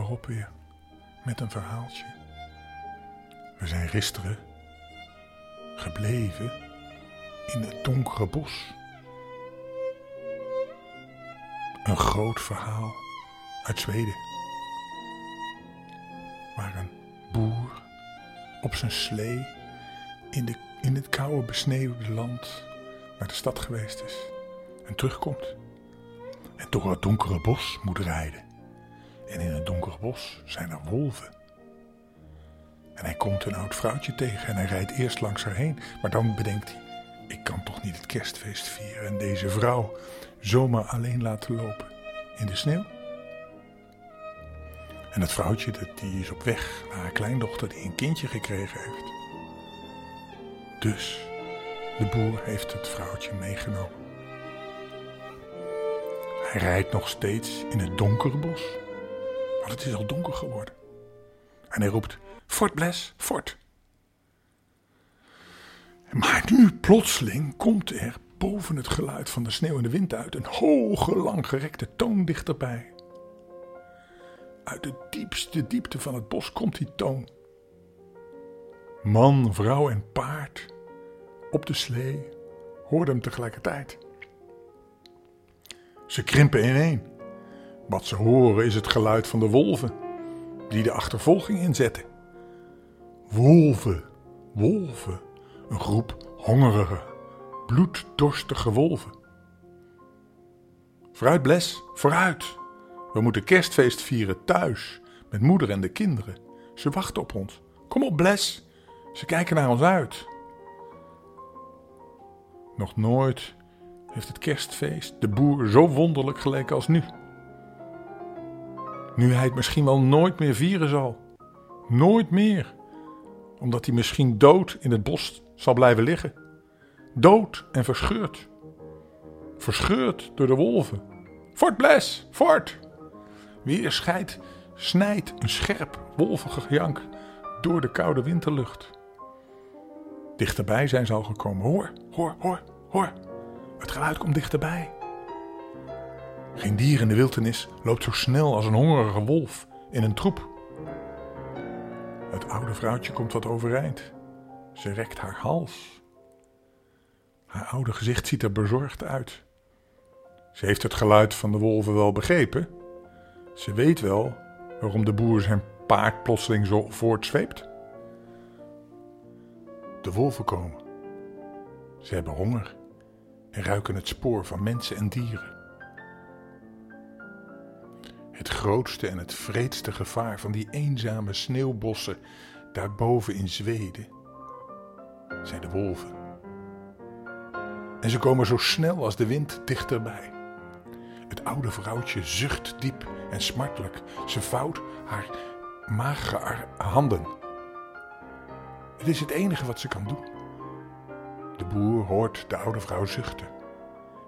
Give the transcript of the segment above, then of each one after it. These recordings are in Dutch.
Rob weer. Met een verhaaltje. We zijn gisteren gebleven in het donkere bos. Een groot verhaal uit Zweden. Waar een boer op zijn slee in, de, in het koude besneeuwde land naar de stad geweest is en terugkomt. En door het donkere bos moet rijden. En in het donkere bos zijn er wolven. En hij komt een oud vrouwtje tegen en hij rijdt eerst langs haar heen. Maar dan bedenkt hij, ik kan toch niet het kerstfeest vieren en deze vrouw zomaar alleen laten lopen in de sneeuw? En het vrouwtje die is op weg naar haar kleindochter die een kindje gekregen heeft. Dus de boer heeft het vrouwtje meegenomen. Hij rijdt nog steeds in het donkere bos, want het is al donker geworden. En hij roept: Fort Bles, fort. Maar nu plotseling komt er boven het geluid van de sneeuw en de wind uit een hoge, langgerekte toon dichterbij. Uit de diepste diepte van het bos komt die toon. Man, vrouw en paard op de slee hoorden hem tegelijkertijd. Ze krimpen ineen. Wat ze horen is het geluid van de wolven, die de achtervolging inzetten. Wolven, wolven, een groep hongerige, bloeddorstige wolven. Vooruit, Bles, vooruit! We moeten kerstfeest vieren thuis, met moeder en de kinderen. Ze wachten op ons. Kom op, Bles, ze kijken naar ons uit. Nog nooit heeft het kerstfeest de boer zo wonderlijk geleken als nu. Nu hij het misschien wel nooit meer vieren zal. Nooit meer. Omdat hij misschien dood in het bos zal blijven liggen. Dood en verscheurd. Verscheurd door de wolven. Fort Bles, fort! Weer scheidt, snijdt een scherp, wolvig gejank door de koude winterlucht. Dichterbij zijn ze al gekomen. Hoor, hoor, hoor, hoor. Het geluid komt dichterbij. Geen dier in de wildernis loopt zo snel als een hongerige wolf in een troep. Het oude vrouwtje komt wat overeind. Ze rekt haar hals. Haar oude gezicht ziet er bezorgd uit. Ze heeft het geluid van de wolven wel begrepen. Ze weet wel waarom de boer zijn paard plotseling zo voortzweept. De wolven komen. Ze hebben honger en ruiken het spoor van mensen en dieren. Het grootste en het vreedste gevaar van die eenzame sneeuwbossen daarboven in Zweden zijn de wolven. En ze komen zo snel als de wind dichterbij. Het oude vrouwtje zucht diep en smartelijk. Ze vouwt haar magere handen. Het is het enige wat ze kan doen. De boer hoort de oude vrouw zuchten.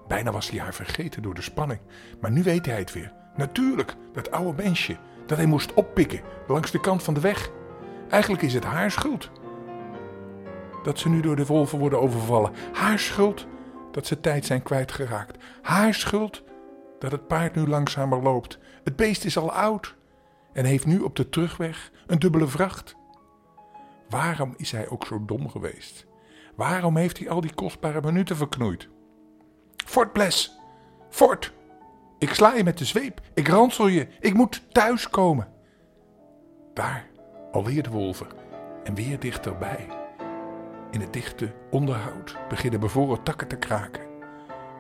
Bijna was hij haar vergeten door de spanning, maar nu weet hij het weer. Natuurlijk, dat oude mensje dat hij moest oppikken langs de kant van de weg. Eigenlijk is het haar schuld dat ze nu door de wolven worden overvallen. Haar schuld dat ze tijd zijn kwijtgeraakt. Haar schuld dat het paard nu langzamer loopt. Het beest is al oud en heeft nu op de terugweg een dubbele vracht. Waarom is hij ook zo dom geweest? Waarom heeft hij al die kostbare minuten verknoeid? Fort Bles, Fort, ik sla je met de zweep, ik ransel je, ik moet thuis komen. Daar, alweer de wolven en weer dichterbij. In het dichte onderhoud beginnen bevoren takken te kraken.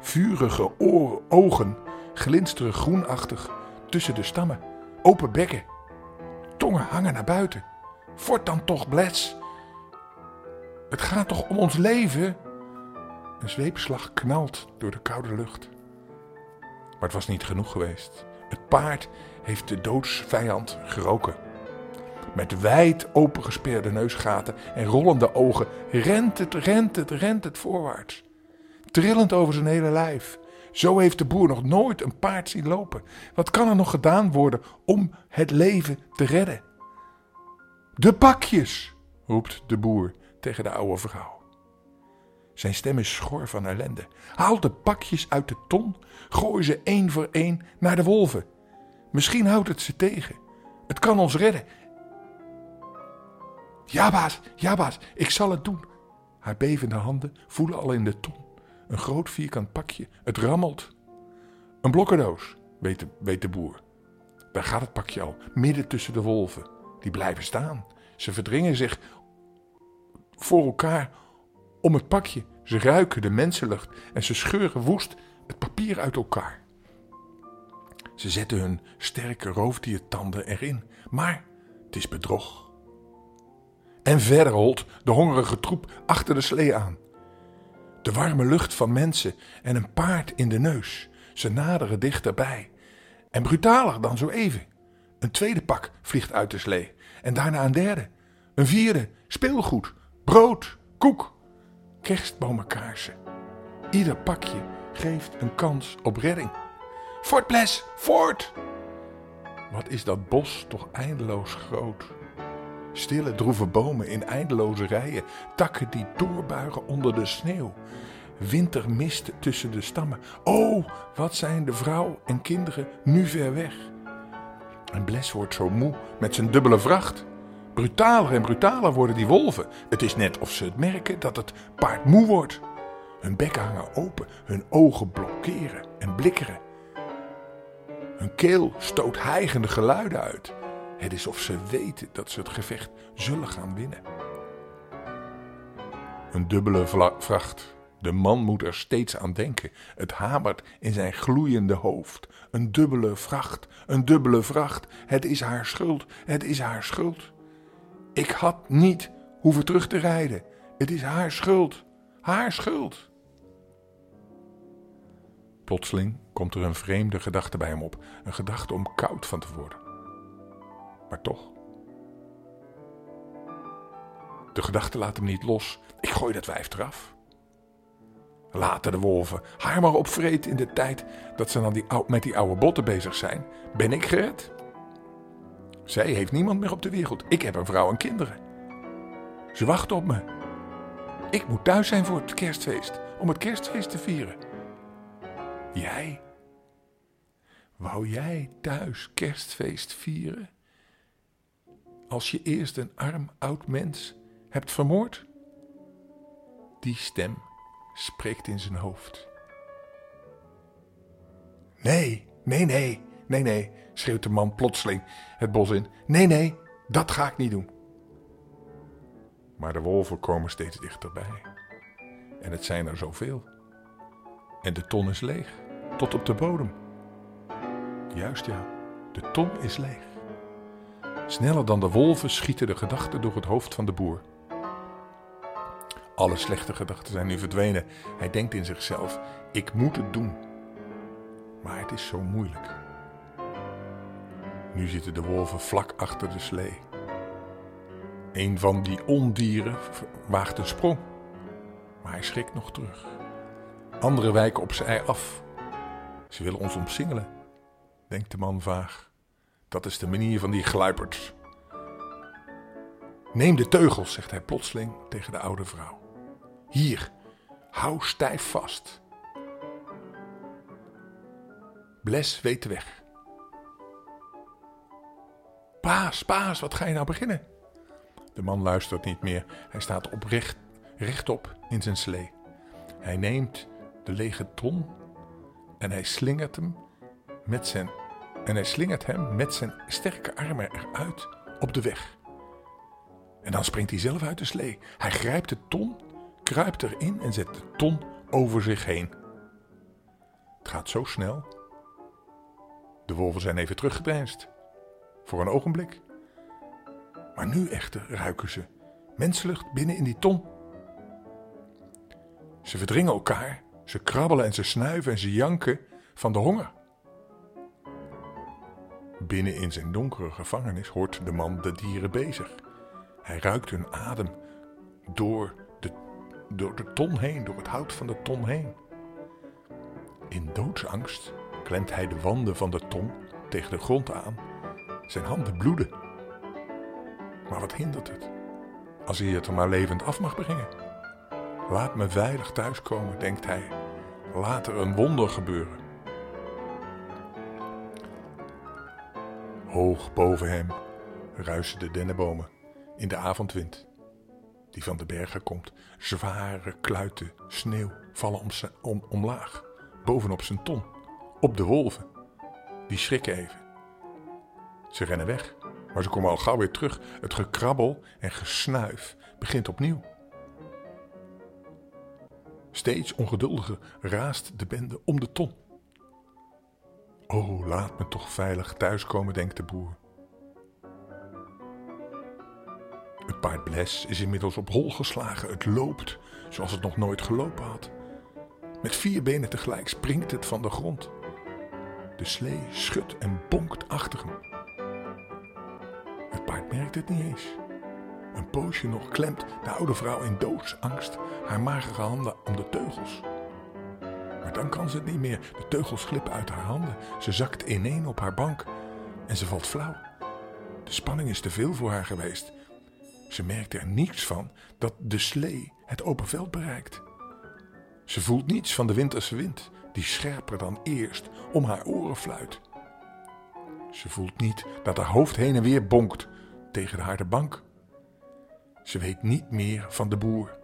Vurige oren, ogen glinsteren groenachtig tussen de stammen. Open bekken. Tongen hangen naar buiten. Fort dan toch, Bles. Het gaat toch om ons leven? Een zweepslag knalt door de koude lucht. Maar het was niet genoeg geweest. Het paard heeft de doodsvijand geroken. Met wijd opengesperde neusgaten en rollende ogen rent het, rent het, rent het voorwaarts. Trillend over zijn hele lijf. Zo heeft de boer nog nooit een paard zien lopen. Wat kan er nog gedaan worden om het leven te redden? De pakjes, roept de boer tegen de oude vrouw. Zijn stem is schor van ellende. Haal de pakjes uit de ton, gooi ze één voor één naar de wolven. Misschien houdt het ze tegen. Het kan ons redden. Ja, baas, ja, baas, ik zal het doen. Haar bevende handen voelen al in de ton. Een groot vierkant pakje, het rammelt. Een blokkendoos, weet de, weet de boer. Daar gaat het pakje al, midden tussen de wolven. Die blijven staan. Ze verdringen zich voor elkaar om het pakje. Ze ruiken de mensenlucht en ze scheuren woest het papier uit elkaar. Ze zetten hun sterke roofdiertanden erin, maar het is bedrog. En verder holt de hongerige troep achter de slee aan. De warme lucht van mensen en een paard in de neus. Ze naderen dichterbij. En brutaler dan zo even. Een tweede pak vliegt uit de slee. En daarna een derde. Een vierde. Speelgoed. Brood. Koek. Kerstbomenkaarsen. Ieder pakje geeft een kans op redding. Fort Bles, fort! Wat is dat bos toch eindeloos groot? Stille, droeve bomen in eindeloze rijen, takken die doorbuigen onder de sneeuw. Wintermist tussen de stammen. Oh, wat zijn de vrouw en kinderen nu ver weg. En Bles wordt zo moe met zijn dubbele vracht. Brutaler en brutaler worden die wolven. Het is net of ze het merken dat het paard moe wordt. Hun bekken hangen open, hun ogen blokkeren en blikkeren. Hun keel stoot hijgende geluiden uit. Het is of ze weten dat ze het gevecht zullen gaan winnen. Een dubbele vracht. De man moet er steeds aan denken. Het hamert in zijn gloeiende hoofd. Een dubbele vracht, een dubbele vracht. Het is haar schuld, het is haar schuld. Ik had niet hoeven terug te rijden. Het is haar schuld, haar schuld. Plotseling komt er een vreemde gedachte bij hem op. Een gedachte om koud van te worden. Maar toch. De gedachte laat hem niet los. Ik gooi dat wijf eraf. Laten de wolven haar maar opvreten in de tijd dat ze dan met die oude botten bezig zijn. Ben ik gered? Zij heeft niemand meer op de wereld. Ik heb een vrouw en kinderen. Ze wachten op me. Ik moet thuis zijn voor het kerstfeest, om het kerstfeest te vieren. Jij? Wou jij thuis kerstfeest vieren? Als je eerst een arm oud mens hebt vermoord? Die stem spreekt in zijn hoofd. Nee, nee, nee, nee, nee, schreeuwt de man plotseling het bos in. Nee, nee, dat ga ik niet doen. Maar de wolven komen steeds dichterbij. En het zijn er zoveel. En de ton is leeg tot op de bodem. Juist ja, de ton is leeg. Sneller dan de wolven schieten de gedachten door het hoofd van de boer. Alle slechte gedachten zijn nu verdwenen. Hij denkt in zichzelf: ik moet het doen. Maar het is zo moeilijk. Nu zitten de wolven vlak achter de slee. Een van die ondieren waagt een sprong, maar hij schrikt nog terug. Andere wijken op zij af ze willen ons omsingelen, denkt de man vaag. Dat is de manier van die gluiperds. Neem de teugels, zegt hij plotseling tegen de oude vrouw. Hier, hou stijf vast. Bles weet de weg. Paas, paas, wat ga je nou beginnen? De man luistert niet meer. Hij staat oprecht, rechtop in zijn slee. Hij neemt de lege ton en hij slingert hem met zijn en hij slingert hem met zijn sterke armen eruit op de weg. En dan springt hij zelf uit de slee. Hij grijpt de ton, kruipt erin en zet de ton over zich heen. Het gaat zo snel. De wolven zijn even teruggedeinst. Voor een ogenblik. Maar nu echter ruiken ze menslucht binnen in die ton. Ze verdringen elkaar ze krabbelen en ze snuiven en ze janken van de honger. Binnen in zijn donkere gevangenis hoort de man de dieren bezig. Hij ruikt hun adem door de, door de ton heen, door het hout van de ton heen. In doodsangst klemt hij de wanden van de ton tegen de grond aan. Zijn handen bloeden. Maar wat hindert het? Als hij het er maar levend af mag brengen. Laat me veilig thuiskomen, denkt hij. Laat er een wonder gebeuren. Hoog boven hem ruisen de dennenbomen in de avondwind die van de bergen komt. Zware kluiten sneeuw vallen om om, omlaag, bovenop zijn ton, op de wolven. Die schrikken even. Ze rennen weg, maar ze komen al gauw weer terug. Het gekrabbel en gesnuif begint opnieuw. Steeds ongeduldiger raast de bende om de ton. Oh, laat me toch veilig thuiskomen, denkt de boer. Het paard Bles is inmiddels op hol geslagen. Het loopt zoals het nog nooit gelopen had. Met vier benen tegelijk springt het van de grond. De slee schudt en bonkt achter hem. Paard merkt het niet eens. Een poosje nog klemt de oude vrouw in doodsangst haar magere handen om de teugels. Maar dan kan ze het niet meer. De teugels glippen uit haar handen. Ze zakt ineen op haar bank en ze valt flauw. De spanning is te veel voor haar geweest. Ze merkt er niets van dat de slee het open veld bereikt. Ze voelt niets van de winterse wind, die scherper dan eerst om haar oren fluit. Ze voelt niet dat haar hoofd heen en weer bonkt tegen de harde bank. Ze weet niet meer van de boer,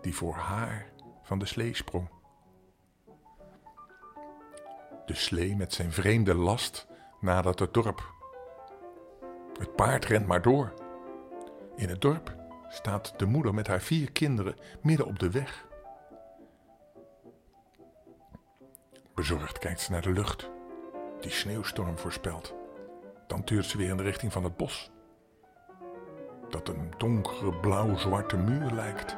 die voor haar van de slee sprong. De slee met zijn vreemde last nadert het dorp. Het paard rent maar door. In het dorp staat de moeder met haar vier kinderen midden op de weg. Bezorgd kijkt ze naar de lucht, die sneeuwstorm voorspelt. Dan tuurt ze weer in de richting van het bos. Dat een donkere blauw-zwarte muur lijkt.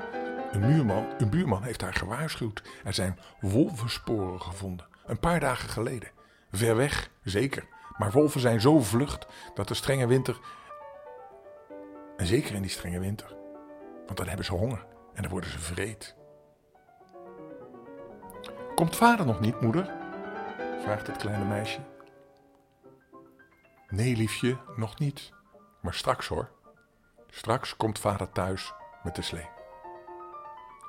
Een, muurman, een buurman heeft haar gewaarschuwd. Er zijn wolvensporen gevonden, een paar dagen geleden. Ver weg, zeker. Maar wolven zijn zo vlucht dat de strenge winter en zeker in die strenge winter. Want dan hebben ze honger en dan worden ze vreed. Komt vader nog niet, moeder? vraagt het kleine meisje. Nee, liefje, nog niet. Maar straks hoor. Straks komt vader thuis met de slee.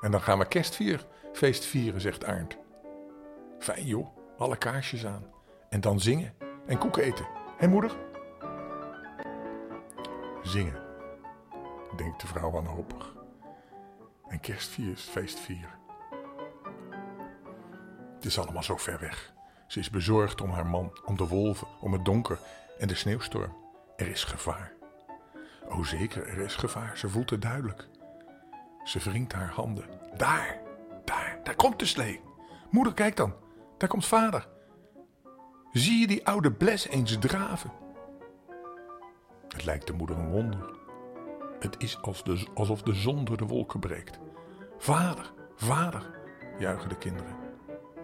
En dan gaan we kerstvier, feest vieren, zegt Arndt. Fijn joh, alle kaarsjes aan. En dan zingen en koeken eten. Hé moeder? Zingen denkt de vrouw wanhopig. En kerstfeest vieren. Het is allemaal zo ver weg. Ze is bezorgd om haar man, om de wolven, om het donker en de sneeuwstorm. Er is gevaar. O zeker, er is gevaar. Ze voelt het duidelijk. Ze wringt haar handen. Daar, daar, daar komt de slee. Moeder, kijk dan. Daar komt vader. Zie je die oude bles eens draven? Het lijkt de moeder een wonder. Het is alsof de zon door de wolken breekt. Vader, vader, juichen de kinderen.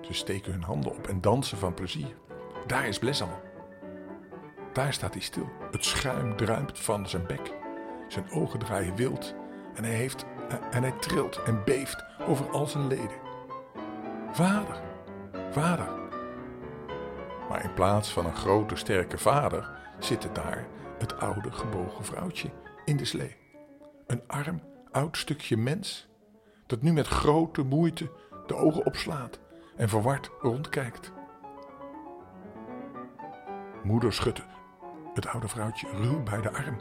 Ze steken hun handen op en dansen van plezier. Daar is Bles al. Daar staat hij stil. Het schuim druipt van zijn bek. Zijn ogen draaien wild en hij, heeft, en hij trilt en beeft over al zijn leden. Vader, vader. Maar in plaats van een grote sterke vader zit er daar het oude gebogen vrouwtje in de slee. Een arm, oud stukje mens dat nu met grote moeite de ogen opslaat en verward rondkijkt. Moeder schudt het oude vrouwtje ruw bij de arm.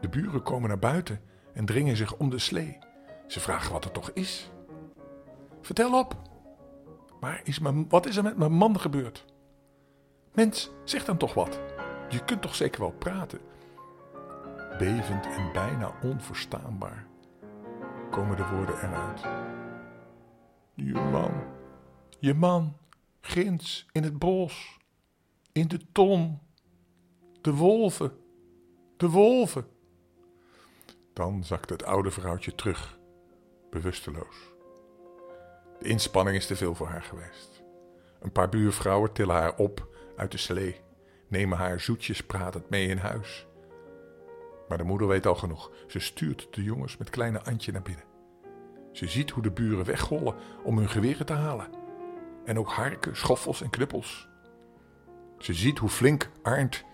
De buren komen naar buiten en dringen zich om de slee. Ze vragen wat er toch is. Vertel op. Maar is mijn, wat is er met mijn man gebeurd? Mens, zeg dan toch wat. Je kunt toch zeker wel praten bevend en bijna onverstaanbaar, komen de woorden eruit. Je man, je man, ginds in het bos, in de ton, de wolven, de wolven. Dan zakt het oude vrouwtje terug, bewusteloos. De inspanning is te veel voor haar geweest. Een paar buurvrouwen tillen haar op uit de slee, nemen haar zoetjes pratend mee in huis maar de moeder weet al genoeg. Ze stuurt de jongens met kleine Antje naar binnen. Ze ziet hoe de buren weggollen om hun geweren te halen. En ook harken, schoffels en knuppels. Ze ziet hoe flink Arndt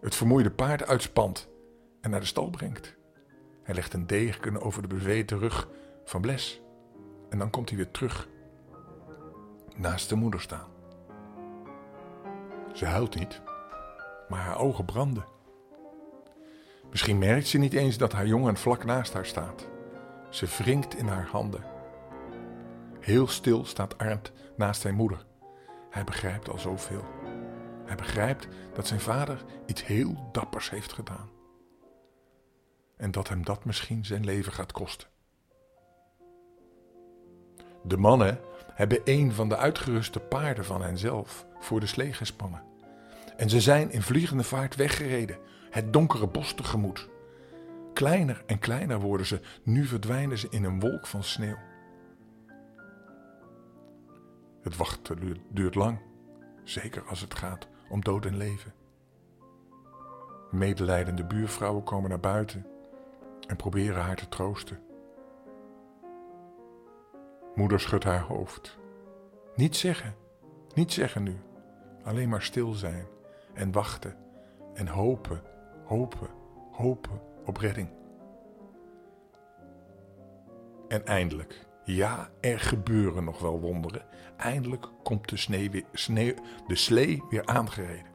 het vermoeide paard uitspant en naar de stal brengt. Hij legt een degen over de bezweten rug van bles. En dan komt hij weer terug naast de moeder staan. Ze huilt niet, maar haar ogen branden. Misschien merkt ze niet eens dat haar jongen vlak naast haar staat. Ze wringt in haar handen. Heel stil staat Arndt naast zijn moeder. Hij begrijpt al zoveel. Hij begrijpt dat zijn vader iets heel dappers heeft gedaan. En dat hem dat misschien zijn leven gaat kosten. De mannen hebben een van de uitgeruste paarden van henzelf voor de slee gespannen. En ze zijn in vliegende vaart weggereden, het donkere bos tegemoet. Kleiner en kleiner worden ze, nu verdwijnen ze in een wolk van sneeuw. Het wachten duurt lang, zeker als het gaat om dood en leven. Medelijdende buurvrouwen komen naar buiten en proberen haar te troosten. Moeder schudt haar hoofd. Niet zeggen, niet zeggen nu. Alleen maar stil zijn en wachten en hopen, hopen, hopen op redding. En eindelijk, ja, er gebeuren nog wel wonderen. Eindelijk komt de, sneeuw de slee weer aangereden.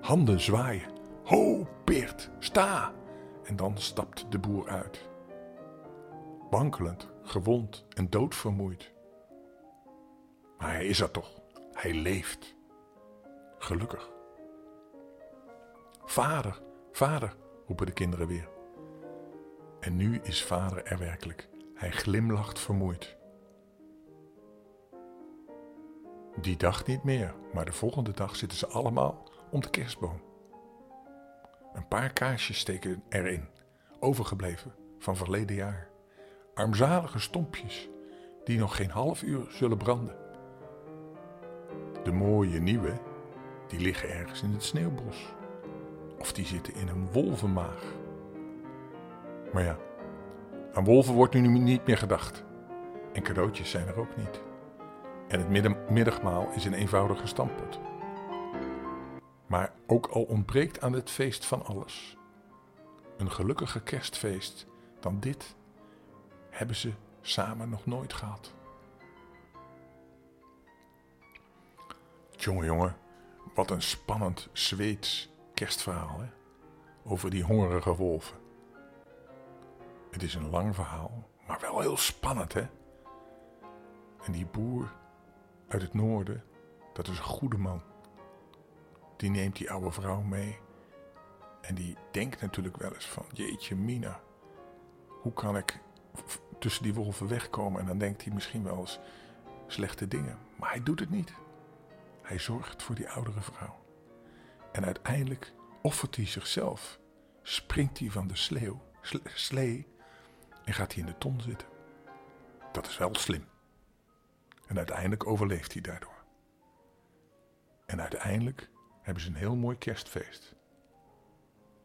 Handen zwaaien. Ho, Peert, sta! En dan stapt de boer uit. Wankelend, gewond en doodvermoeid. Maar hij is er toch. Hij leeft. Gelukkig. Vader, vader, roepen de kinderen weer. En nu is vader er werkelijk. Hij glimlacht vermoeid. Die dag niet meer, maar de volgende dag zitten ze allemaal om de kerstboom. Een paar kaarsjes steken erin, overgebleven van verleden jaar. Armzalige stompjes die nog geen half uur zullen branden. De mooie nieuwe, die liggen ergens in het sneeuwbos. Of die zitten in een wolvenmaag. Maar ja, aan wolven wordt nu niet meer gedacht. En cadeautjes zijn er ook niet. En het middagmaal is een eenvoudige stampot. Maar ook al ontbreekt aan het feest van alles, een gelukkige kerstfeest dan dit, hebben ze samen nog nooit gehad. Jongen, jongen, wat een spannend Zweeds kerstverhaal hè? over die hongerige wolven. Het is een lang verhaal, maar wel heel spannend hè. En die boer uit het noorden, dat is een goede man. Die neemt die oude vrouw mee. En die denkt natuurlijk wel eens van, jeetje mina, hoe kan ik tussen die wolven wegkomen? En dan denkt hij misschien wel eens slechte dingen. Maar hij doet het niet. Hij zorgt voor die oudere vrouw. En uiteindelijk offert hij zichzelf. Springt hij van de sleeuw, slee en gaat hij in de ton zitten. Dat is wel slim. En uiteindelijk overleeft hij daardoor. En uiteindelijk hebben ze een heel mooi kerstfeest.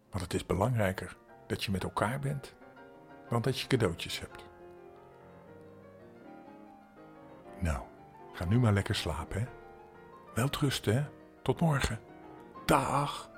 Want het is belangrijker dat je met elkaar bent dan dat je cadeautjes hebt. Nou, ga nu maar lekker slapen, hè? Wel trusten, hè? Tot morgen. Dag!